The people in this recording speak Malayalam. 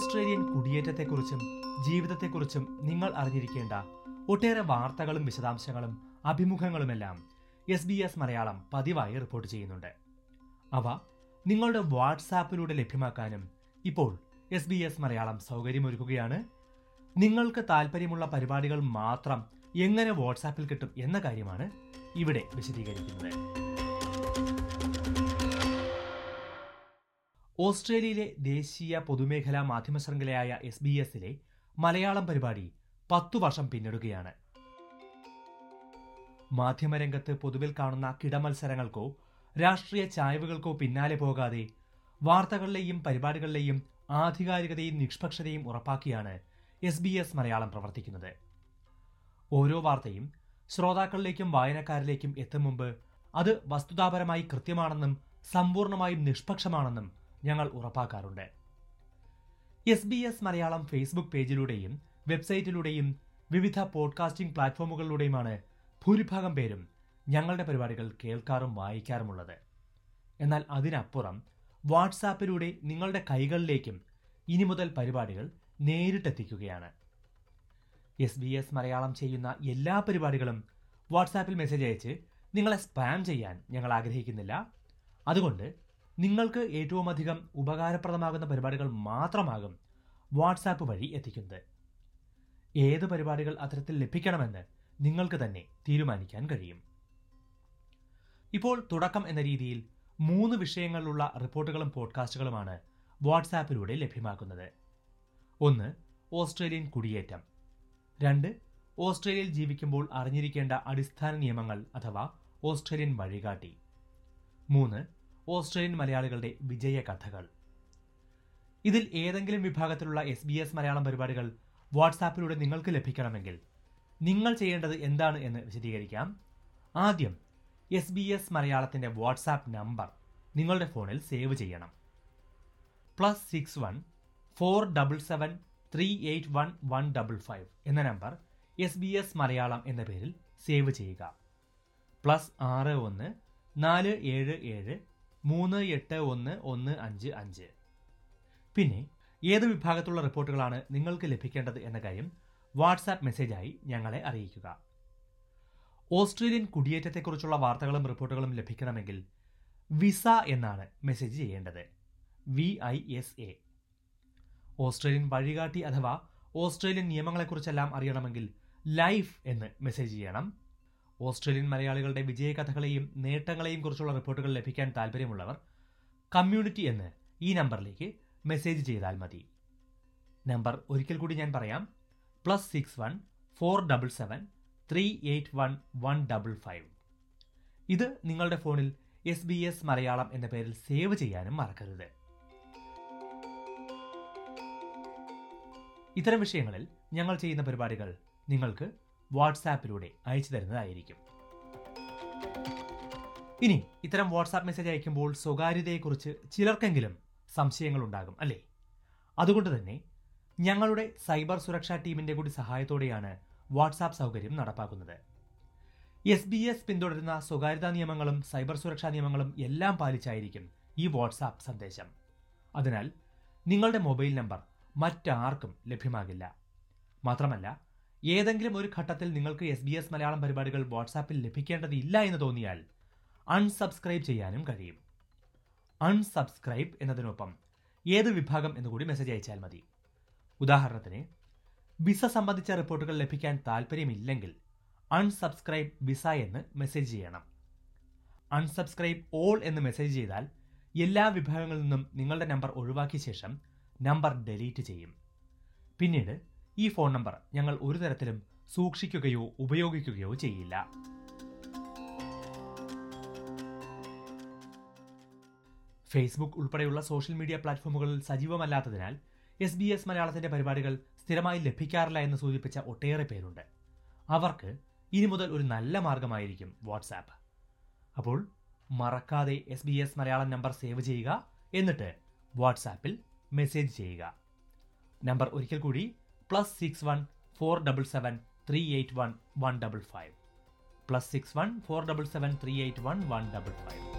ഓസ്ട്രേലിയൻ കുടിയേറ്റത്തെക്കുറിച്ചും ജീവിതത്തെക്കുറിച്ചും നിങ്ങൾ അറിഞ്ഞിരിക്കേണ്ട ഒട്ടേറെ വാർത്തകളും വിശദാംശങ്ങളും അഭിമുഖങ്ങളുമെല്ലാം എസ് ബി എസ് മലയാളം പതിവായി റിപ്പോർട്ട് ചെയ്യുന്നുണ്ട്. അവ നിങ്ങളുടെ വാട്സാപ്പിലൂടെ ലഭ്യമാക്കാനും ഇപ്പോൾ എസ് ബി എസ് മലയാളം സൗകര്യമൊരുക്കുകയാണ്. നിങ്ങൾക്ക് താല്പര്യമുള്ള പരിപാടികൾ മാത്രം എങ്ങനെ വാട്സാപ്പിൽ കിട്ടും എന്ന കാര്യമാണ് ഇവിടെ വിശദീകരിക്കുന്നത്. ഓസ്ട്രേലിയയിലെ ദേശീയ പൊതുമേഖലാ മാധ്യമ ശൃംഖലയായ എസ് ബി എസിലെ മലയാളം പരിപാടി പത്തു വർഷം പിന്നിടുകയാണ്. മാധ്യമരംഗത്ത് പൊതുവിൽ കാണുന്ന കിടമത്സരങ്ങൾക്കോ രാഷ്ട്രീയ ചായ്വുകൾക്കോ പിന്നാലെ പോകാതെ വാർത്തകളിലെയും പരിപാടികളിലെയും ആധികാരികതയും നിഷ്പക്ഷതയും ഉറപ്പാക്കിയാണ് എസ് ബി എസ് മലയാളം പ്രവർത്തിക്കുന്നത്. ഓരോ വാർത്തയും ശ്രോതാക്കളിലേക്കും വായനക്കാരിലേക്കും എത്തും മുമ്പ് അത് വസ്തുതാപരമായി കൃത്യമാണെന്നും സമ്പൂർണമായും നിഷ്പക്ഷമാണെന്നും ഞങ്ങൾ ഉറപ്പാക്കാറുണ്ട്. S B S Malayalam Facebook പേജിലൂടെയും വെബ്സൈറ്റിലൂടെയും വിവിധ പോഡ്കാസ്റ്റിംഗ് പ്ലാറ്റ്ഫോമുകളിലൂടെയുമാണ് ഭൂരിഭാഗം പേരും ഞങ്ങളുടെ പരിപാടികൾ കേൾക്കാറും വായിക്കാറുമുള്ളത്. എന്നാൽ അതിനപ്പുറം വാട്സാപ്പിലൂടെ നിങ്ങളുടെ കൈകളിലേക്കും ഇനി മുതൽ പരിപാടികൾ നേരിട്ടെത്തിക്കുകയാണ്. എസ് ബി എസ് മലയാളം ചെയ്യുന്ന എല്ലാ പരിപാടികളും വാട്സാപ്പിൽ മെസ്സേജ് അയച്ച് നിങ്ങളെ സ്പാം ചെയ്യാൻ ഞങ്ങൾ ആഗ്രഹിക്കുന്നില്ല. അതുകൊണ്ട് നിങ്ങൾക്ക് ഏറ്റവും അധികം ഉപകാരപ്രദമാകുന്ന പരിപാടികൾ മാത്രമാകും വാട്സാപ്പ് വഴി എത്തിക്കുന്നത്. ഏത് പരിപാടികൾ അത്തരത്തിൽ ലഭിക്കണമെന്ന് നിങ്ങൾക്ക് തന്നെ തീരുമാനിക്കാൻ കഴിയും. ഇപ്പോൾ തുടക്കം എന്ന രീതിയിൽ മൂന്ന് വിഷയങ്ങളിലുള്ള റിപ്പോർട്ടുകളും പോഡ്കാസ്റ്റുകളുമാണ് വാട്സാപ്പിലൂടെ ലഭ്യമാക്കുന്നത് ഒന്ന് ഓസ്ട്രേലിയൻ കുടിയേറ്റം. രണ്ട് ഓസ്ട്രേലിയയിൽ ജീവിക്കുമ്പോൾ അറിഞ്ഞിരിക്കേണ്ട അടിസ്ഥാന നിയമങ്ങൾ അഥവാ ഓസ്ട്രേലിയൻ വഴികാട്ടി. മൂന്ന് ഓസ്ട്രേലിയൻ മലയാളികളുടെ വിജയ കഥകൾ ഇതിൽ ഏതെങ്കിലും വിഭാഗത്തിലുള്ള എസ് ബി എസ് മലയാളം പരിപാടികൾ വാട്സാപ്പിലൂടെ നിങ്ങൾക്ക് ലഭിക്കണമെങ്കിൽ നിങ്ങൾ ചെയ്യേണ്ടത് എന്താണ് എന്ന് വിശദീകരിക്കാം. ആദ്യം എസ് ബി എസ് മലയാളത്തിന്റെ വാട്സാപ്പ് നമ്പർ നിങ്ങളുടെ ഫോണിൽ സേവ് ചെയ്യണം. Plus six one four double seven three eight one one double five എന്ന number S B S Malayalam എന്ന പേരിൽ സേവ് ചെയ്യുക. പ്ലസ് ആറ് ഒന്ന് നാല് ഏഴ് ഏഴ് മൂന്ന് എട്ട് ഒന്ന് ഒന്ന് അഞ്ച് അഞ്ച്. പിന്നെ ഏത് വിഭാഗത്തുള്ള റിപ്പോർട്ടുകളാണ് നിങ്ങൾക്ക് ലഭിക്കേണ്ടത് എന്ന കാര്യം വാട്സാപ്പ് മെസ്സേജായി ഞങ്ങളെ അറിയിക്കുക. ഓസ്ട്രേലിയൻ കുടിയേറ്റത്തെക്കുറിച്ചുള്ള വാർത്തകളും റിപ്പോർട്ടുകളും ലഭിക്കണമെങ്കിൽ വിസ എന്നാണ് മെസ്സേജ് ചെയ്യേണ്ടത്. V I S A. Australian വഴികാട്ടി അഥവാ ഓസ്ട്രേലിയൻ നിയമങ്ങളെക്കുറിച്ചെല്ലാം അറിയണമെങ്കിൽ ലൈഫ് എന്ന് മെസ്സേജ് ചെയ്യണം. ഓസ്ട്രേലിയൻ മലയാളികളുടെ വിജയകഥകളെയും നേട്ടങ്ങളെയും കുറിച്ചുള്ള റിപ്പോർട്ടുകൾ ലഭിക്കാൻ താല്പര്യമുള്ളവർ കമ്മ്യൂണിറ്റി എന്ന് ഈ നമ്പറിലേക്ക് മെസ്സേജ് ചെയ്താൽ മതി. നമ്പർ ഒരിക്കൽ കൂടി ഞാൻ പറയാം. Plus six one four double seven three eight one one double five. ഇത് നിങ്ങളുടെ ഫോണിൽ എസ് ബി എസ് മലയാളം എന്ന പേരിൽ സേവ് ചെയ്യാനും മറക്കരുത്. ഇത്തരം വിഷയങ്ങളിൽ ഞങ്ങൾ ചെയ്യുന്ന പരിപാടികൾ നിങ്ങൾക്ക് വാട്സാപ്പിലൂടെ അയച്ചു തരുന്നതായിരിക്കും. ഇനി ഇത്തരം വാട്സാപ്പ് മെസ്സേജ് അയക്കുമ്പോൾ സ്വകാര്യതയെക്കുറിച്ച് ചിലർക്കെങ്കിലും സംശയങ്ങൾ ഉണ്ടാകും അല്ലേ? അതുകൊണ്ട് തന്നെ ഞങ്ങളുടെ സൈബർ സുരക്ഷാ ടീമിന്റെ കൂടി സഹായത്തോടെയാണ് വാട്സാപ്പ് സൗകര്യം നടപ്പാക്കുന്നത്. എസ് ബി എസ് പിന്തുടരുന്ന സ്വകാര്യതാ നിയമങ്ങളും സൈബർ സുരക്ഷാ നിയമങ്ങളും എല്ലാം പാലിച്ചായിരിക്കും ഈ വാട്സാപ്പ് സന്ദേശം. അതിനാൽ നിങ്ങളുടെ മൊബൈൽ നമ്പർ മറ്റാർക്കും ലഭ്യമാകില്ല. മാത്രമല്ല ഏതെങ്കിലും ഒരു ഘട്ടത്തിൽ നിങ്ങൾക്ക് എസ് ബി എസ് മലയാളം പരിപാടികൾ വാട്സാപ്പിൽ ലഭിക്കേണ്ടതില്ല എന്ന് തോന്നിയാൽ അൺസബ്സ്ക്രൈബ് ചെയ്യാനും കഴിയും. അൺസബ്സ്ക്രൈബ് എന്നതിനൊപ്പം ഏത് വിഭാഗം എന്നുകൂടി മെസ്സേജ് അയച്ചാൽ മതി. ഉദാഹരണത്തിന് വിസ സംബന്ധിച്ച റിപ്പോർട്ടുകൾ ലഭിക്കാൻ താല്പര്യമില്ലെങ്കിൽ അൺസബ്സ്ക്രൈബ് വിസ എന്ന് മെസ്സേജ് ചെയ്യണം. അൺസബ്സ്ക്രൈബ് ഓൾ എന്ന് മെസ്സേജ് ചെയ്താൽ എല്ലാ വിഭാഗങ്ങളിൽ നിന്നും നിങ്ങളുടെ നമ്പർ ഒഴിവാക്കിയ ശേഷം നമ്പർ ഡിലീറ്റ് ചെയ്യും. പിന്നീട് ഈ ഫോൺ നമ്പർ ഞങ്ങൾ ഒരു തരത്തിലും സൂക്ഷിക്കുകയോ ഉപയോഗിക്കുകയോ ചെയ്യില്ല. ഫേസ്ബുക്ക് ഉൾപ്പെടെയുള്ള സോഷ്യൽ മീഡിയ പ്ലാറ്റ്ഫോമുകളിൽ സജീവമല്ലാത്തതിനാൽ എസ് ബി എസ് മലയാളത്തിന്റെ പരിപാടികൾ സ്ഥിരമായി ലഭിക്കാറില്ല എന്ന് സൂചിപ്പിച്ച ഒട്ടേറെ പേരുണ്ട്. അവർക്ക് ഇനി മുതൽ ഒരു നല്ല മാർഗമായിരിക്കും വാട്സാപ്പ്. അപ്പോൾ മറക്കാതെ S B S Malayalam number save ചെയ്യുക എന്നിട്ട് വാട്സാപ്പിൽ മെസ്സേജ് ചെയ്യുക. നമ്പർ ഒരിക്കൽ കൂടി plus six one four double seven three eight one one double five plus six one four double seven three eight one one double five